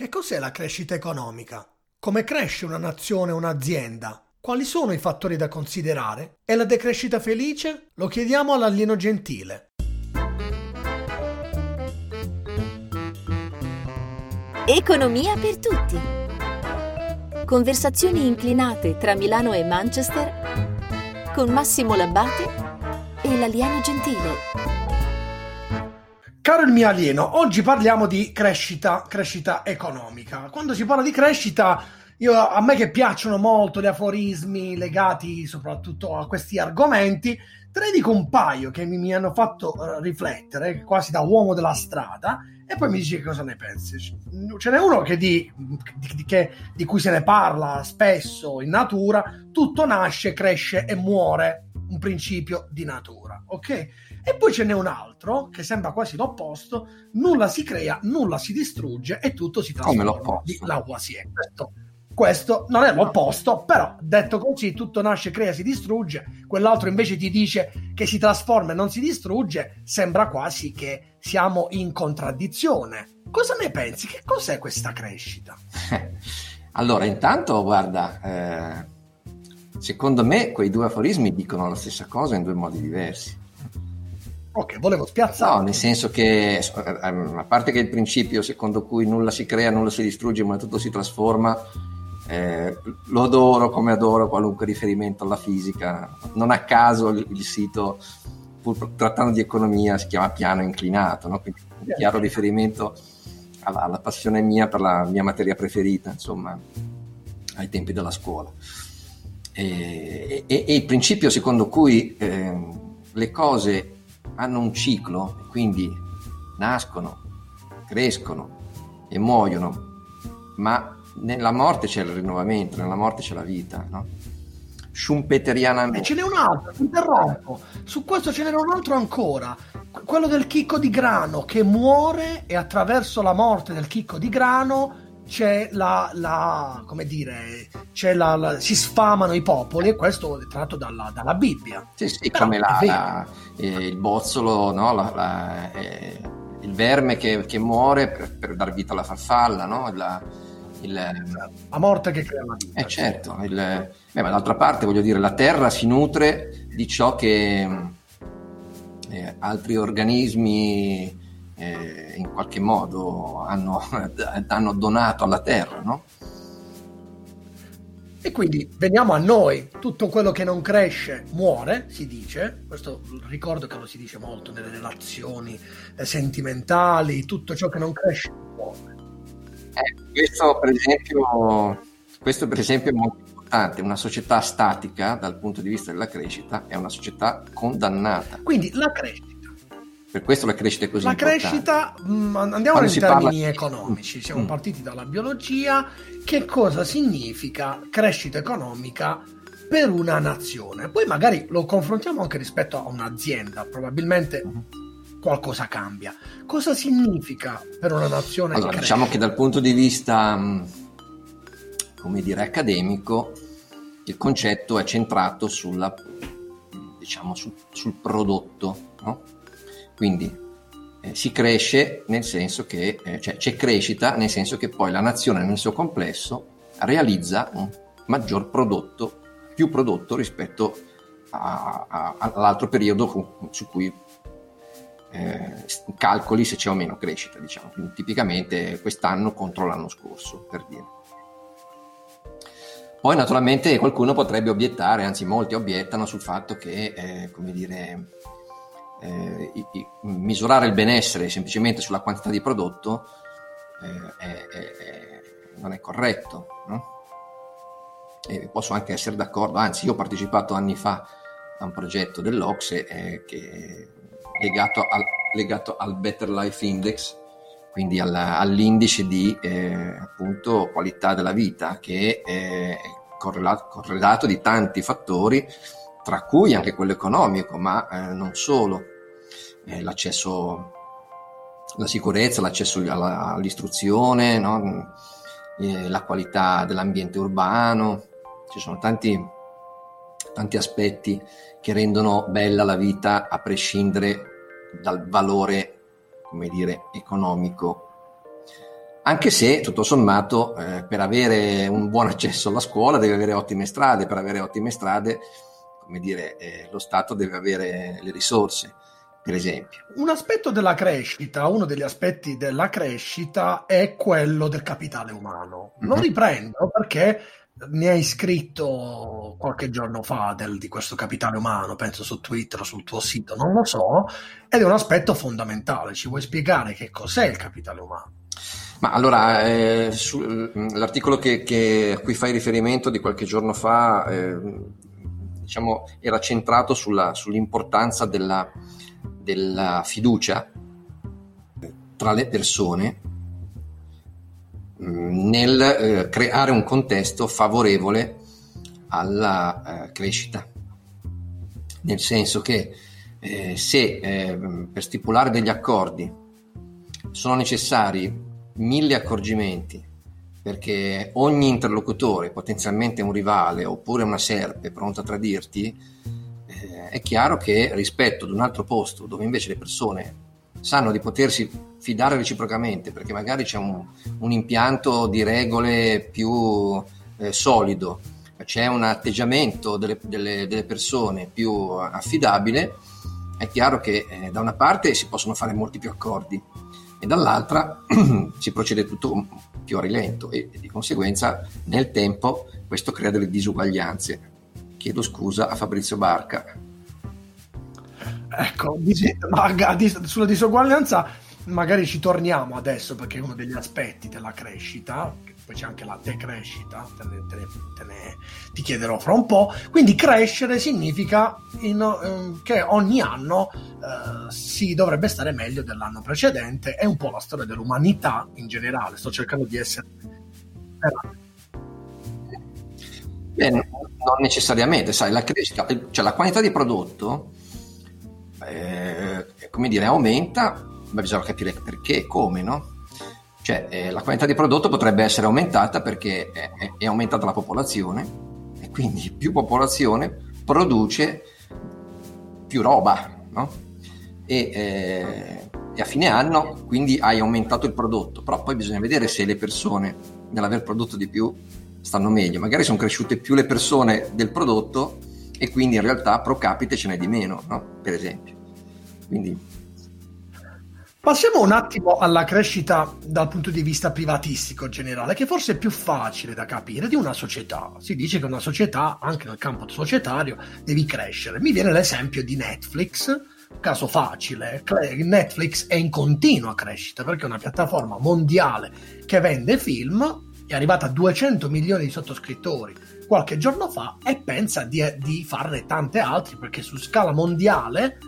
Che cos'è la crescita economica? Come cresce una nazione o un'azienda? Quali sono i fattori da considerare? E la decrescita felice? Lo chiediamo all'alieno gentile. Economia per tutti. Conversazioni inclinate tra Milano e Manchester con Massimo Labbate e l'alieno gentile. Caro il mio alieno, oggi parliamo di crescita, crescita economica. Quando si parla di crescita, io, a me che piacciono molto gli aforismi legati soprattutto a questi argomenti, te ne dico un paio che mi, mi hanno fatto uh, riflettere, quasi da uomo della strada, e poi mi dici che cosa ne pensi. Ce n'è uno che di, di, che, di cui se ne parla spesso in natura, tutto nasce, cresce e muore, un principio di natura, ok? E poi ce n'è un altro che sembra quasi l'opposto: nulla si crea, nulla si distrugge e tutto si trasforma. Come l'opposto? La Lavoisier. Questo, questo non è l'opposto, però detto così, tutto nasce, crea, si distrugge. Quell'altro invece ti dice che si trasforma e non si distrugge. Sembra quasi che siamo in contraddizione. Cosa ne pensi? Che cos'è questa crescita? allora, intanto, guarda, eh, secondo me quei due aforismi dicono la stessa cosa in due modi diversi. Ok, volevo spiazzare. No, nel senso che, ehm, a parte che il principio secondo cui nulla si crea, nulla si distrugge, ma tutto si trasforma, eh, lo adoro come adoro qualunque riferimento alla fisica. Non a caso il, il sito, pur trattando di economia, si chiama piano inclinato, no? quindi un chiaro riferimento alla, alla, passione mia per la mia materia preferita, insomma, ai tempi della scuola. E, e, e il principio secondo cui eh, le cose hanno un ciclo quindi nascono, crescono e muoiono, ma nella morte c'è il rinnovamento, nella morte c'è la vita, no? Schumpeterianamente. E ce n'è un altro, interrompo. Su questo ce n'era un altro ancora, quello del chicco di grano che muore e attraverso la morte del chicco di grano c'è la, la come dire, c'è la, la, si sfamano i popoli e questo è tratto dalla, dalla Bibbia. Sì, sì, Però come la, eh, il bozzolo, no? eh, il verme che, che muore per, per, dar vita alla farfalla, no? La, il, la morte che crea la vita. Eh certo, il, beh, ma d'altra parte voglio dire, la terra si nutre di ciò che eh, altri organismi eh, in qualche modo hanno, hanno, donato alla terra, no? E quindi veniamo a noi, tutto quello che non cresce muore, si dice, questo ricordo che lo si dice molto nelle relazioni eh, sentimentali, tutto ciò che non cresce muore. Eh, questo, per esempio, questo per esempio è molto importante, una società statica dal punto di vista della crescita è una società condannata. Quindi la crescita per questo la crescita è così la importante. crescita, mh, mm, andiamo Quando in termini parla... economici, siamo mm. partiti dalla biologia. Che cosa significa crescita economica per una nazione? Poi magari lo confrontiamo anche rispetto a un'azienda, probabilmente mm. qualcosa cambia. Cosa significa per una nazione? Allora, diciamo che dal punto di vista, mm, come dire, accademico, il concetto è centrato sulla, diciamo, sul, sul prodotto, no? Quindi eh, si cresce nel senso che eh, cioè, c'è crescita nel senso che poi la nazione nel suo complesso realizza un maggior prodotto, più prodotto rispetto a, a, all'altro periodo su cui eh, calcoli se c'è o meno crescita, diciamo. Quindi, tipicamente quest'anno contro l'anno scorso, per dire. Poi naturalmente qualcuno potrebbe obiettare, anzi molti obiettano sul fatto che, eh, come dire, eh, i, i, misurare il benessere semplicemente sulla quantità di prodotto eh, è, è, non è corretto. No? posso anche essere d'accordo, anzi io ho partecipato anni fa a un progetto dell'Ocse eh, che legato al, legato al, Better Life Index, quindi alla, all'indice di eh, appunto qualità della vita che è correlato, correlato di tanti fattori tra cui anche quello economico, ma eh, non solo, eh, l'accesso alla sicurezza, l'accesso alla, all'istruzione, no? eh, la qualità dell'ambiente urbano, ci sono tanti, tanti aspetti che rendono bella la vita a prescindere dal valore, come dire, economico. Anche se, tutto sommato, eh, per avere un buon accesso alla scuola deve avere ottime strade, per avere ottime strade, come dire, eh, lo Stato deve avere le risorse, per esempio. Un aspetto della crescita, uno degli aspetti della crescita è quello del capitale umano. Lo mm-hmm. riprendo perché ne hai scritto qualche giorno fa del, di questo capitale umano, penso su Twitter o sul tuo sito, non lo so, ed è un aspetto fondamentale. Ci vuoi spiegare che cos'è il capitale umano? Ma allora, eh, su, l'articolo che, che, a cui fai riferimento di qualche giorno fa eh, diciamo, era centrato sulla, sull'importanza della, della, fiducia tra le persone mm, nel eh, creare un contesto favorevole alla eh, crescita. Nel senso che eh, se eh, per stipulare degli accordi sono necessari mille accorgimenti, perché ogni interlocutore, potenzialmente un rivale oppure una serpe pronta a tradirti, eh, è chiaro che rispetto ad un altro posto dove invece le persone sanno di potersi fidare reciprocamente, perché magari c'è un, un impianto di regole più eh, solido, c'è un atteggiamento delle, delle, delle persone più affidabile, è chiaro che eh, da una parte si possono fare molti più accordi, e dall'altra si procede tutto più a rilento e, e di conseguenza nel tempo questo crea delle disuguaglianze. Chiedo scusa a Fabrizio Barca. Ecco, sulla disuguaglianza magari ci torniamo adesso perché è uno degli aspetti della crescita poi c'è anche la decrescita, te ne, te ne, te ne, ti chiederò fra un po'. Quindi crescere significa in, um, che ogni anno uh, si dovrebbe stare meglio dell'anno precedente, è un po' la storia dell'umanità in generale, sto cercando di essere... Beh, non necessariamente, sai, la crescita, cioè la quantità di prodotto, eh, come dire, aumenta, ma bisogna capire perché come, no? Cioè, eh, la qualità di prodotto potrebbe essere aumentata perché è, è, aumentata la popolazione e quindi più popolazione produce più roba, no? E, eh, e, a fine anno quindi hai aumentato il prodotto, però poi bisogna vedere se le persone nell'aver prodotto di più stanno meglio. Magari sono cresciute più le persone del prodotto e quindi in realtà pro capite ce n'è di meno, no? per esempio. Quindi Passiamo un attimo alla crescita dal punto di vista privatistico generale, che forse è più facile da capire di una società. Si dice che una società, anche nel campo societario, devi crescere. Mi viene l'esempio di Netflix, caso facile. Netflix è in continua crescita perché è una piattaforma mondiale che vende film, è arrivata a 200 milioni di sottoscrittori qualche giorno fa e pensa di, di farne tante altre perché su scala mondiale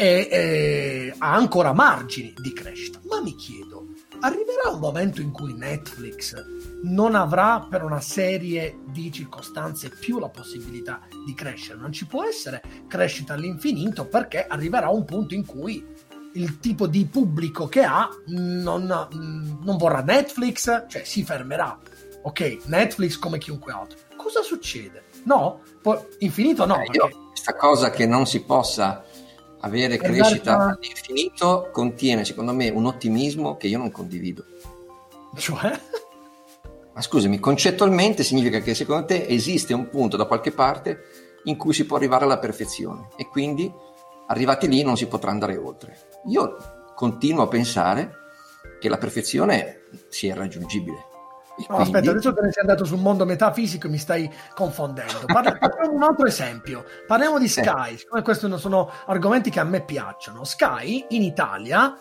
e eh, ha ancora margini di crescita. Ma mi chiedo, arriverà un momento in cui Netflix non avrà per una serie di circostanze più la possibilità di crescere? Non ci può essere crescita all'infinito perché arriverà un punto in cui il tipo di pubblico che ha non, non vorrà Netflix, cioè si fermerà. Ok, Netflix come chiunque altro. Cosa succede? No? Poi, infinito no. Eh, perché... questa cosa che non si possa avere crescita all'infinito contiene secondo me un ottimismo che io non condivido. Cioè? Ma scusami, concettualmente significa che secondo te esiste un punto da qualche parte in cui si può arrivare alla perfezione e quindi arrivati lì non si potrà andare oltre. Io continuo a pensare che la perfezione sia irraggiungibile. No, quindi... Aspetta, adesso te ne sei andato sul mondo metafisico e mi stai confondendo. Parliamo un altro esempio. Parliamo di Sky, siccome questi sono argomenti che a me piacciono. Sky in Italia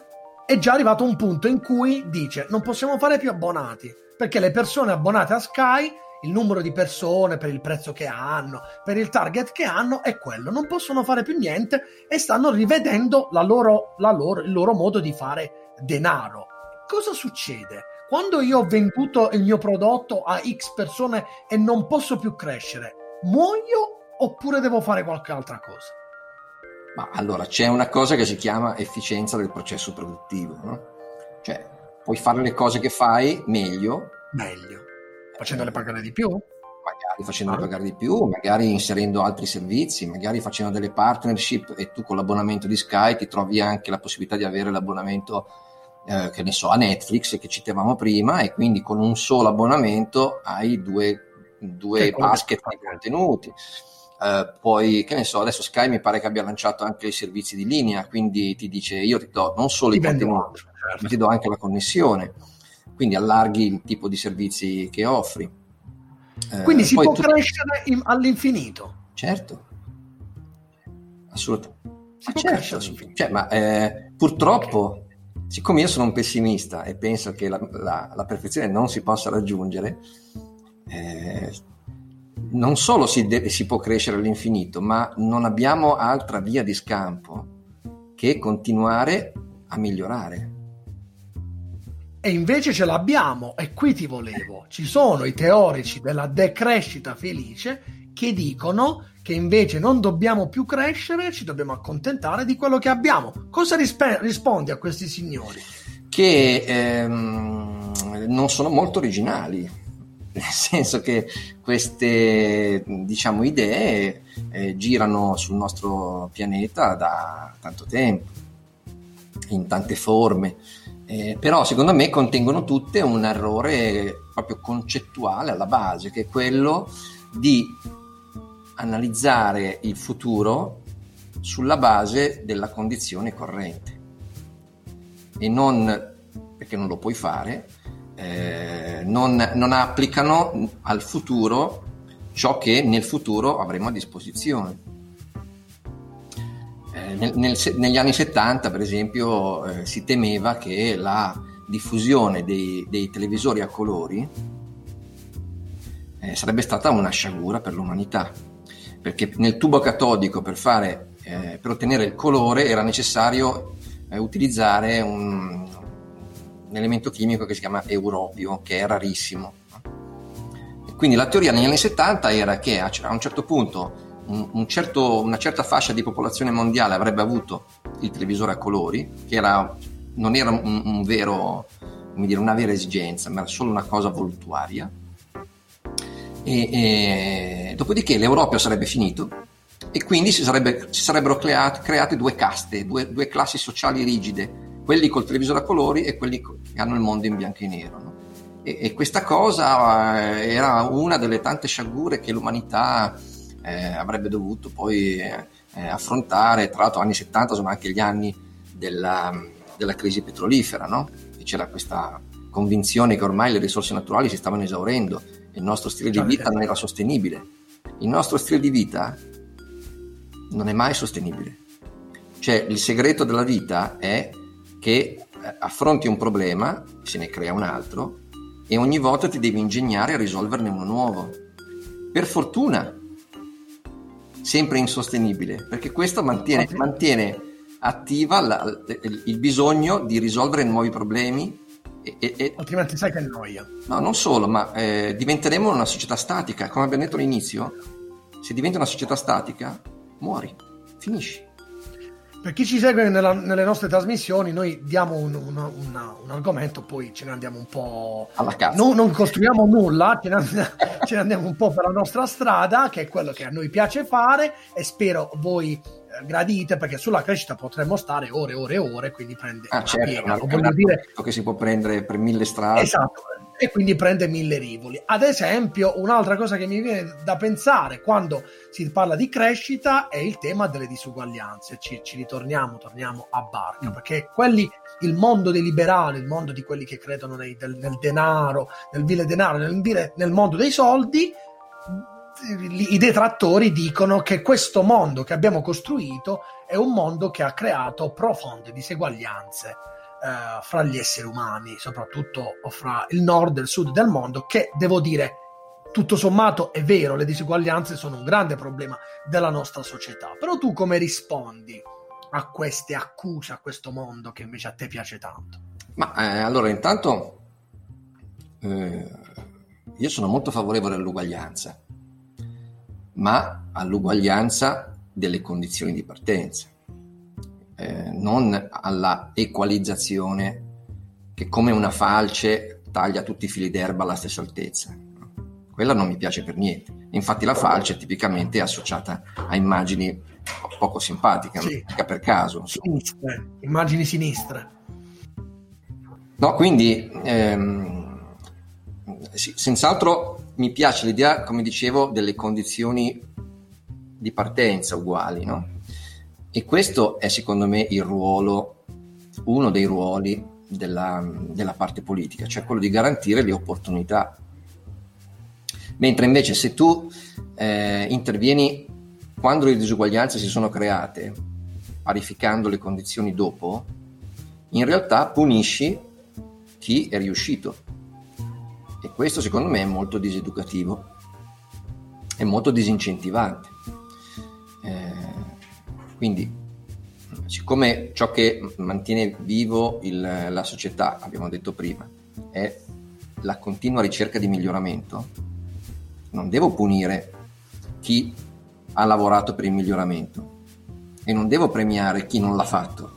è già arrivato a un punto in cui dice non possiamo fare più abbonati perché le persone abbonate a Sky il numero di persone per il prezzo che hanno, per il target che hanno è quello, non possono fare più niente e stanno rivedendo la loro, la loro, il loro modo di fare denaro. Cosa succede? Quando io ho venduto il mio prodotto a X persone e non posso più crescere, muoio oppure devo fare qualche altra cosa? Ma allora c'è una cosa che si chiama efficienza del processo produttivo, no? Cioè, puoi fare le cose che fai meglio. Meglio. Facendole pagare di più? Magari facendole ah. pagare di più, magari inserendo altri servizi, magari facendo delle partnership e tu con l'abbonamento di Sky ti trovi anche la possibilità di avere l'abbonamento eh, che ne so, a Netflix che citavamo prima e quindi con un solo abbonamento hai due, due basket di contenuti. Uh, poi, che ne so, adesso Sky mi pare che abbia lanciato anche i servizi di linea, quindi ti dice io ti do non solo i contenuti, certo. ma ti do anche la connessione, quindi allarghi il tipo di servizi che offri. Quindi uh, si può tu... crescere in, all'infinito. Certo, assolutamente. Si può certo, cioè, ma eh, purtroppo, siccome io sono un pessimista e penso che la, la, la perfezione non si possa raggiungere, eh, non solo si, deve, si può crescere all'infinito, ma non abbiamo altra via di scampo che continuare a migliorare. E invece ce l'abbiamo, e qui ti volevo. Ci sono i teorici della decrescita felice che dicono che invece non dobbiamo più crescere, ci dobbiamo accontentare di quello che abbiamo. Cosa rispe- rispondi a questi signori? Che ehm, non sono molto originali nel senso che queste diciamo, idee eh, girano sul nostro pianeta da tanto tempo, in tante forme, eh, però secondo me contengono tutte un errore proprio concettuale alla base, che è quello di analizzare il futuro sulla base della condizione corrente e non perché non lo puoi fare eh, non, non, applicano al futuro ciò che nel futuro avremo a disposizione. Eh, nel, nel, negli anni 70, per esempio, eh, si temeva che la diffusione dei, dei televisori a colori eh, sarebbe stata una sciagura per l'umanità, perché nel tubo catodico per, fare, eh, per ottenere il colore era necessario utilizzare un, un elemento chimico che si chiama europio, che è rarissimo. quindi la teoria negli anni 70 era che a un certo punto un, un certo, una certa fascia di popolazione mondiale avrebbe avuto il televisore a colori, che era, non era un vero, dire, una vera esigenza, ma era solo una cosa voluttuaria. E, e, dopodiché l'Europeo sarebbe finito e quindi si, sarebbe, si sarebbero create, create due caste, due, due classi sociali rigide quelli col televisore a colori e quelli che hanno il mondo in bianco e nero. No? E, e, questa cosa eh, era una delle tante sciagure che l'umanità eh, avrebbe dovuto poi eh, affrontare. Tra l'altro, anni 70 sono anche gli anni della, della crisi petrolifera, no? C'era questa convinzione che ormai le risorse naturali si stavano esaurendo il nostro stile di vita non era sostenibile. Il nostro stile di vita non è mai sostenibile. Cioè, il segreto della vita è che eh, affronti un problema, se ne crea un altro, e ogni volta ti devi ingegnare a risolverne uno nuovo. Per fortuna, sempre insostenibile, perché questo mantiene, mantiene attiva la, il bisogno di risolvere nuovi problemi e, e, altrimenti sai che noia. No, non solo, ma eh, diventeremo una società statica. Come abbiamo detto all'inizio, se diventi una società statica, muori, finisci. Per chi ci segue nella, nelle nostre trasmissioni, noi diamo un, un, un, un, argomento, poi ce ne andiamo un po'. Alla cazzo. No, non costruiamo nulla, ce ne, andiamo, ce ne, andiamo, un po' per la nostra strada, che è quello che a noi piace fare, e spero voi gradite, perché sulla crescita potremmo stare ore e ore e ore, quindi prende. Ah, certo, piega, un dire... che si può prendere per mille strade. Esatto e quindi prende mille rivoli. Ad esempio, un'altra cosa che mi viene da pensare quando si parla di crescita è il tema delle disuguaglianze. Ci, ci ritorniamo, torniamo a barca, mm. perché quelli, il mondo dei liberali, il mondo di quelli che credono nei, del, nel denaro, nel vile denaro, nel, nel mondo dei soldi, i detrattori dicono che questo mondo che abbiamo costruito è un mondo che ha creato profonde diseguaglianze eh, fra gli esseri umani, soprattutto fra il nord e il sud del mondo, che devo dire, tutto sommato è vero, le disuguaglianze sono un grande problema della nostra società. Però tu come rispondi a queste accuse, a questo mondo che invece a te piace tanto? Ma eh, allora, intanto eh, io sono molto favorevole all'uguaglianza, ma all'uguaglianza delle condizioni di partenza eh, non alla equalizzazione che come una falce taglia tutti i fili d'erba alla stessa altezza. Quella non mi piace per niente. Infatti la falce tipicamente è associata a immagini poco simpatiche, sì. per caso. Sinistre, immagini sinistre. No, quindi ehm, sì, senz'altro mi piace l'idea, come dicevo, delle condizioni di partenza uguali, no? E questo è secondo me il ruolo, uno dei ruoli della, della parte politica, cioè quello di garantire le opportunità. Mentre invece se tu eh, intervieni quando le disuguaglianze si sono create, parificando le condizioni dopo, in realtà punisci chi è riuscito. E questo secondo me è molto diseducativo, è molto disincentivante. Eh, quindi, siccome ciò che mantiene vivo il, la società, abbiamo detto prima, è la continua ricerca di miglioramento, non devo punire chi ha lavorato per il miglioramento e non devo premiare chi non l'ha fatto.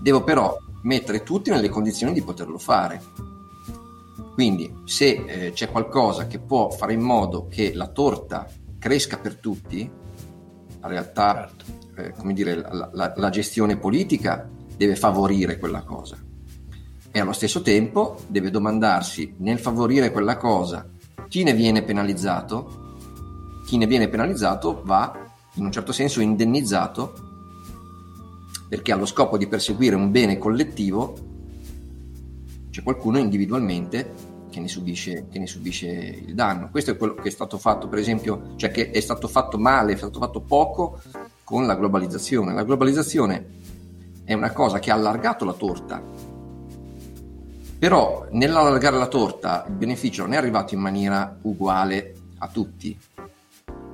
Devo però mettere tutti nelle condizioni di poterlo fare. Quindi se eh, c'è qualcosa che può fare in modo che la torta cresca per tutti, in realtà certo. eh, come dire, la, la, la gestione politica deve favorire quella cosa e allo stesso tempo deve domandarsi nel favorire quella cosa chi ne viene penalizzato, chi ne viene penalizzato va in un certo senso indennizzato perché allo scopo di perseguire un bene collettivo c'è qualcuno individualmente che ne, subisce, che ne subisce il danno. Questo è quello che è stato fatto, per esempio, cioè che è stato fatto male, è stato fatto poco con la globalizzazione. La globalizzazione è una cosa che ha allargato la torta, però nell'allargare la torta il beneficio non è arrivato in maniera uguale a tutti.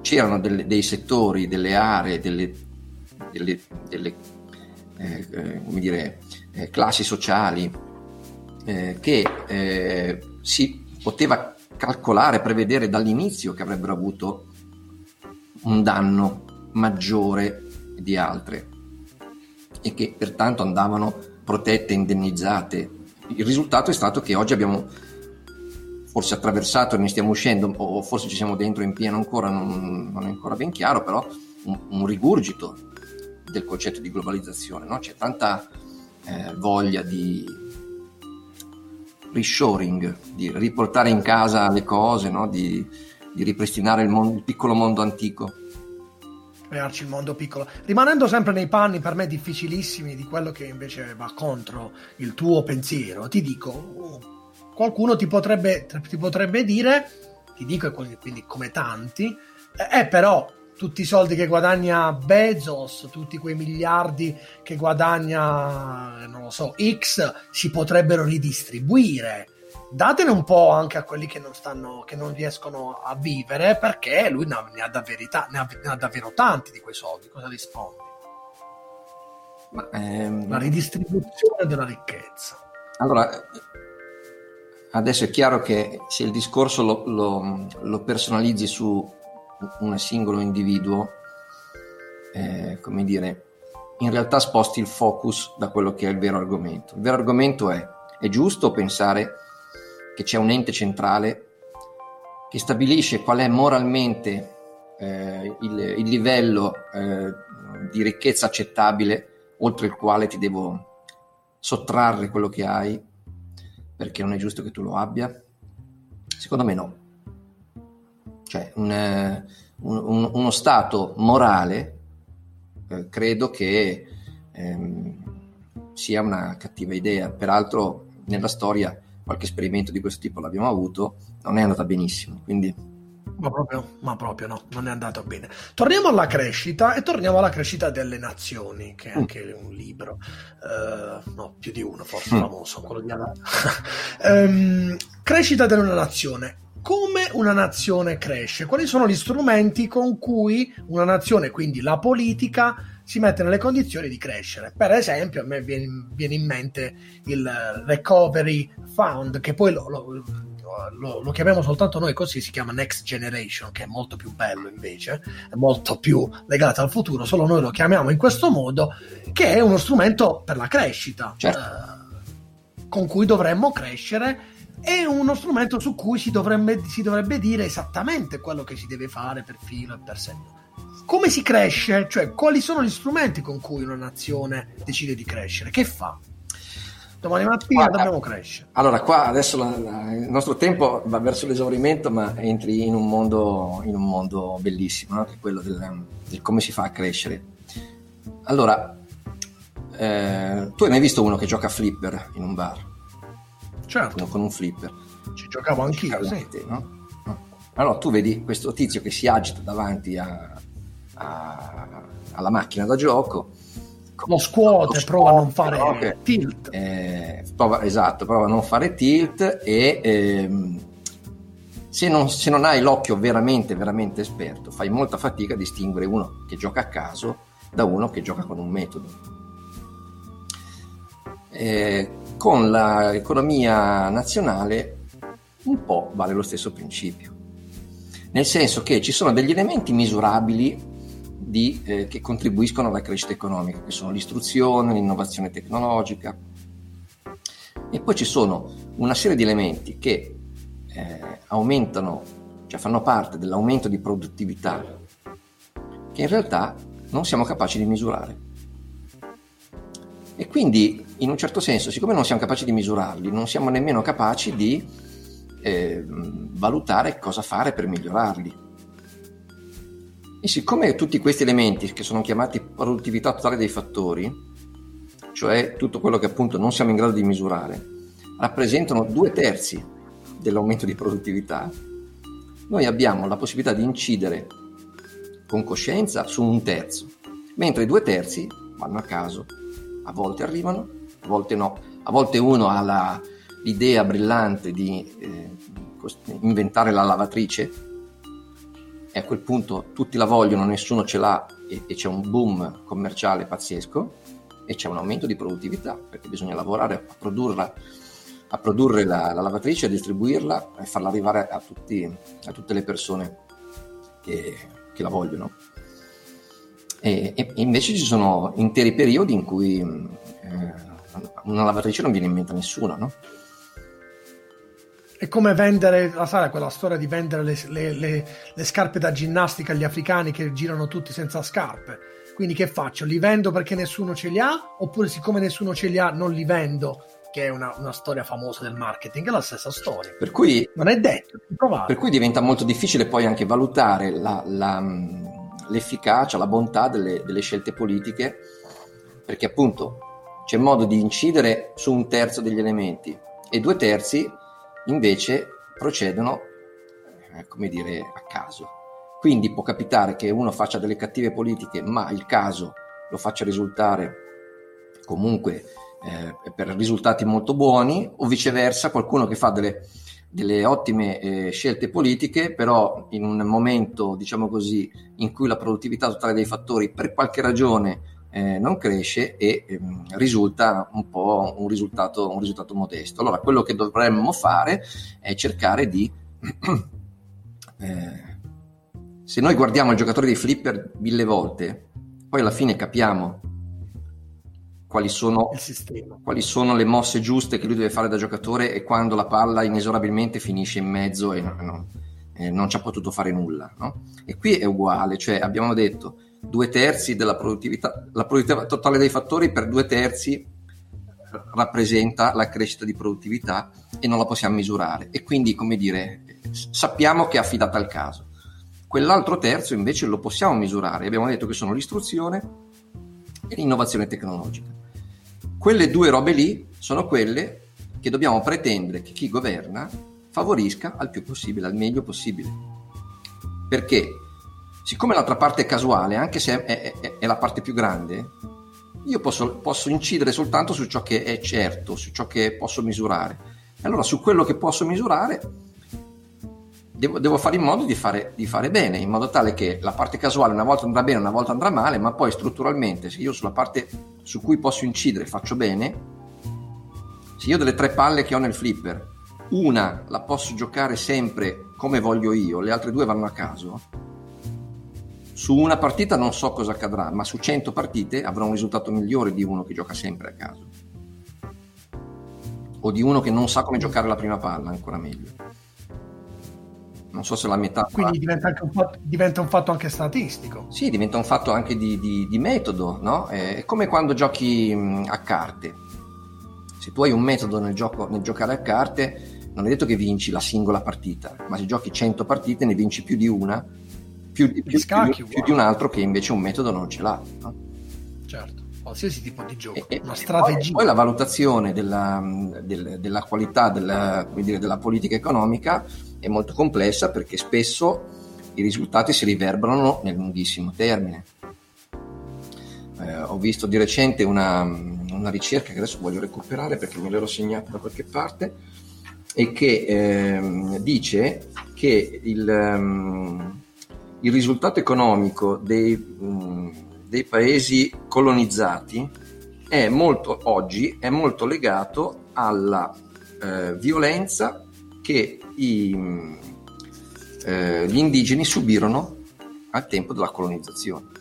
C'erano delle, dei settori, delle aree, delle, delle, delle eh, eh, dire, eh, classi sociali eh, che eh, si poteva calcolare, prevedere dall'inizio che avrebbero avuto un danno maggiore di altre e che pertanto andavano protette, indennizzate. Il risultato è stato che oggi abbiamo forse attraversato ne stiamo uscendo, o forse ci siamo dentro in pieno ancora, non, non è ancora ben chiaro, però un, un rigurgito del concetto di globalizzazione, no? c'è tanta eh, voglia di reshoring, di riportare in casa le cose, no? di, di, ripristinare il, mondo, il piccolo mondo antico crearci il mondo piccolo, rimanendo sempre nei panni per me difficilissimi di quello che invece va contro il tuo pensiero, ti dico, qualcuno ti potrebbe, ti potrebbe dire, ti dico quindi come tanti, è eh, però tutti i soldi che guadagna Bezos, tutti quei miliardi che guadagna, non lo so, X, si potrebbero ridistribuire. Datene un po' anche a quelli che non, stanno, che non riescono a vivere, perché lui ne ha, ne, ha verità, ne, ha, ne ha, davvero tanti di quei soldi. Cosa rispondi? Ma, ehm... La ridistribuzione della ricchezza. Allora, adesso è chiaro che se il discorso lo, lo, lo personalizzi su un singolo individuo, eh, come dire, in realtà sposti il focus da quello che è il vero argomento. Il vero argomento è, è giusto pensare che c'è un ente centrale che stabilisce qual è moralmente eh, il, il, livello eh, di ricchezza accettabile oltre il quale ti devo sottrarre quello che hai perché non è giusto che tu lo abbia? Secondo me no. Cioè, un, eh, un, uno stato morale eh, credo che ehm, sia una cattiva idea. Peraltro, nella storia qualche esperimento di questo tipo l'abbiamo avuto, non è andata benissimo. Quindi ma proprio, ma proprio, no, non è andato bene. Torniamo alla crescita e torniamo alla crescita delle nazioni, che è mm. anche un libro, uh, no, più di uno forse mm. famoso, quello di Anna. um, crescita della nazione come una nazione cresce, quali sono gli strumenti con cui una nazione, quindi la politica, si mette nelle condizioni di crescere. Per esempio, a me viene, viene in mente il Recovery Fund, che poi lo, lo, lo, lo, chiamiamo soltanto noi così, si chiama Next Generation, che è molto più bello invece, è molto più legato al futuro, solo noi lo chiamiamo in questo modo, che è uno strumento per la crescita, certo. eh, con cui dovremmo crescere è uno strumento su cui si dovrebbe, si dovrebbe dire esattamente quello che si deve fare per filo e per segno. Come si cresce? Cioè, quali sono gli strumenti con cui una nazione decide di crescere? Che fa? Domani mattina Guarda, dobbiamo crescere. Allora, qua adesso la, la, il nostro tempo va verso l'esaurimento, ma entri in un mondo, in un mondo bellissimo, no? che è quello del, del, come si fa a crescere. Allora, eh, tu hai mai visto uno che gioca a flipper in un bar? Certo. Con un flipper. Ci giocavo anch'io, sì. No? Allora tu vedi questo tizio che si agita davanti a, a, alla macchina da gioco. Lo scuote, lo prova a non fare okay. tilt. Eh, prova, esatto, prova a non fare tilt e ehm, se, non, se non hai l'occhio veramente, veramente esperto, fai molta fatica a distinguere uno che gioca a caso da uno che gioca con un metodo. Eh, con l'economia nazionale un po' vale lo stesso principio nel senso che ci sono degli elementi misurabili di, eh, che contribuiscono alla crescita economica, che sono l'istruzione, l'innovazione tecnologica, e poi ci sono una serie di elementi che eh, aumentano, cioè fanno parte dell'aumento di produttività, che in realtà non siamo capaci di misurare. E quindi, in un certo senso, siccome non siamo capaci di misurarli, non siamo nemmeno capaci di eh, valutare cosa fare per migliorarli. E siccome tutti questi elementi, che sono chiamati produttività totale dei fattori, cioè tutto quello che appunto non siamo in grado di misurare, rappresentano due terzi dell'aumento di produttività, noi abbiamo la possibilità di incidere con coscienza su un terzo, mentre i due terzi vanno a caso, a volte arrivano, a volte no, a volte uno ha la, l'idea brillante di eh, inventare la lavatrice e a quel punto tutti la vogliono, nessuno ce l'ha e, e c'è un boom commerciale pazzesco e c'è un aumento di produttività perché bisogna lavorare a produrla a produrre la, la, lavatrice, a distribuirla e farla arrivare a, tutti, a tutte le persone che, che la vogliono. E, e, invece ci sono interi periodi in cui eh, una lavatrice non viene in mente a nessuno, no? È come vendere, la sai quella storia di vendere le, le, le, le, scarpe da ginnastica agli africani che girano tutti senza scarpe. Quindi che faccio? Li vendo perché nessuno ce li ha? Oppure siccome nessuno ce li ha non li vendo? Che è una, una storia famosa del marketing, è la stessa storia. Per cui, non è detto, per cui diventa molto difficile poi anche valutare la, la, l'efficacia, la bontà delle, delle scelte politiche, perché appunto c'è modo di incidere su un terzo degli elementi e due terzi invece procedono, eh, come dire, a caso. Quindi può capitare che uno faccia delle cattive politiche, ma il caso lo faccia risultare comunque eh, per risultati molto buoni, o viceversa qualcuno che fa delle, delle ottime eh, scelte politiche, però in un momento, diciamo così, in cui la produttività totale dei fattori per qualche ragione eh, non cresce e ehm, risulta un po' un risultato, un risultato modesto. Allora, quello che dovremmo fare è cercare di... eh, se noi guardiamo il giocatore dei flipper mille volte, poi alla fine capiamo quali sono, quali sono, le mosse giuste che lui deve fare da giocatore e quando la palla inesorabilmente finisce in mezzo e non, non, eh, non ci ha potuto fare nulla. No? E qui è uguale, cioè abbiamo detto due terzi della produttività, la produttività totale dei fattori per due terzi rappresenta la crescita di produttività e non la possiamo misurare e quindi come dire sappiamo che è affidata al caso quell'altro terzo invece lo possiamo misurare abbiamo detto che sono l'istruzione e l'innovazione tecnologica. Quelle due robe lì sono quelle che dobbiamo pretendere che chi governa favorisca al più possibile al meglio possibile. Perché? Siccome l'altra parte è casuale, anche se è, è, è la parte più grande, io posso, posso, incidere soltanto su ciò che è certo, su ciò che posso misurare. Allora su quello che posso misurare devo, devo fare in modo di fare, di fare, bene, in modo tale che la parte casuale una volta andrà bene, una volta andrà male, ma poi strutturalmente se io sulla parte su cui posso incidere faccio bene, se io delle tre palle che ho nel flipper, una la posso giocare sempre come voglio io, le altre due vanno a caso, su una partita non so cosa accadrà, ma su 100 partite avrò un risultato migliore di uno che gioca sempre a caso. O di uno che non sa come giocare la prima palla, ancora meglio. Non so se la metà. Quindi diventa, anche un fatto, diventa un fatto anche statistico. Sì, diventa un fatto anche di, di, di metodo, no? È come quando giochi a carte. Se tu hai un metodo nel, gioco, nel giocare a carte, non è detto che vinci la singola partita, ma se giochi 100 partite ne vinci più di una, più, più, più, più di un altro che invece un metodo non ce l'ha. No? Certo, qualsiasi tipo di gioco, e, una strategia. Poi, poi la valutazione della, del, della qualità della, dire, della politica economica è molto complessa perché spesso i risultati si riverberano nel lunghissimo termine. Eh, ho visto di recente una, una, ricerca che adesso voglio recuperare perché me l'ero segnata da qualche parte e che eh, dice che il, um, il, risultato economico dei, um, dei, paesi colonizzati è molto, oggi è molto legato alla eh, violenza che i, eh, gli indigeni subirono al tempo della colonizzazione.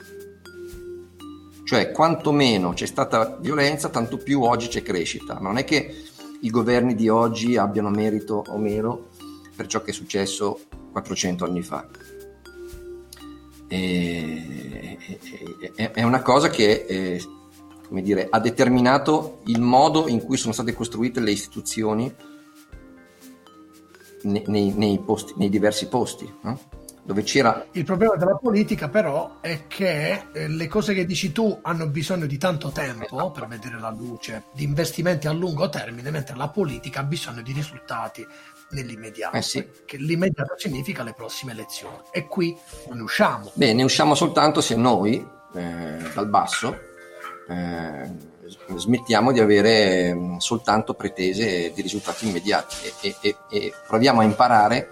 Cioè, quanto meno c'è stata violenza, tanto più oggi c'è crescita. Non è che i governi di oggi abbiano merito o meno per ciò che è successo 400 anni fa. E, è, è una cosa che eh, come dire, ha determinato il modo in cui sono state costruite le istituzioni nei, nei, posti, nei diversi posti. No? Dove c'era... Il problema della politica però è che eh, le cose che dici tu hanno bisogno di tanto tempo per vedere la luce, di investimenti a lungo termine, mentre la politica ha bisogno di risultati nell'immediato. Eh sì. Che l'immediato significa le prossime elezioni. E qui ne usciamo. Beh, ne usciamo soltanto se noi, eh, dal basso, eh, smettiamo di avere mm, soltanto pretese di risultati immediati e, e, e proviamo a imparare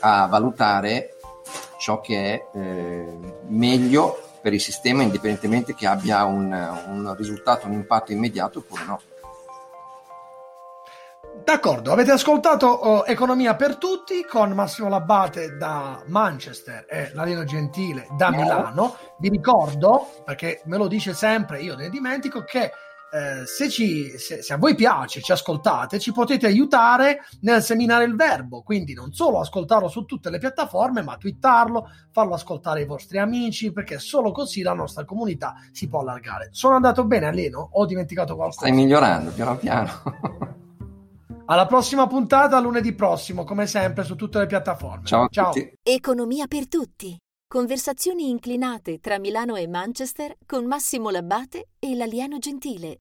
a valutare ciò che è eh, meglio per il sistema indipendentemente che abbia un, un risultato, un impatto immediato oppure no. D'accordo, avete ascoltato oh, Economia per tutti con Massimo Labate da Manchester e Lalino Gentile da Milano. Vi ricordo, perché me lo dice sempre, io ne dimentico, che eh, se, ci, se, se, a voi piace, ci ascoltate, ci potete aiutare nel seminare il verbo, quindi non solo ascoltarlo su tutte le piattaforme, ma twittarlo, farlo ascoltare ai vostri amici, perché solo così la nostra comunità si può allargare. Sono andato bene, Aleno? Ho dimenticato qualcosa? Stai migliorando, piano piano. Alla prossima puntata, lunedì prossimo, come sempre, su tutte le piattaforme. Ciao. Ciao. Economia per tutti. Conversazioni inclinate tra Milano e Manchester con Massimo Labbate e l'alieno gentile.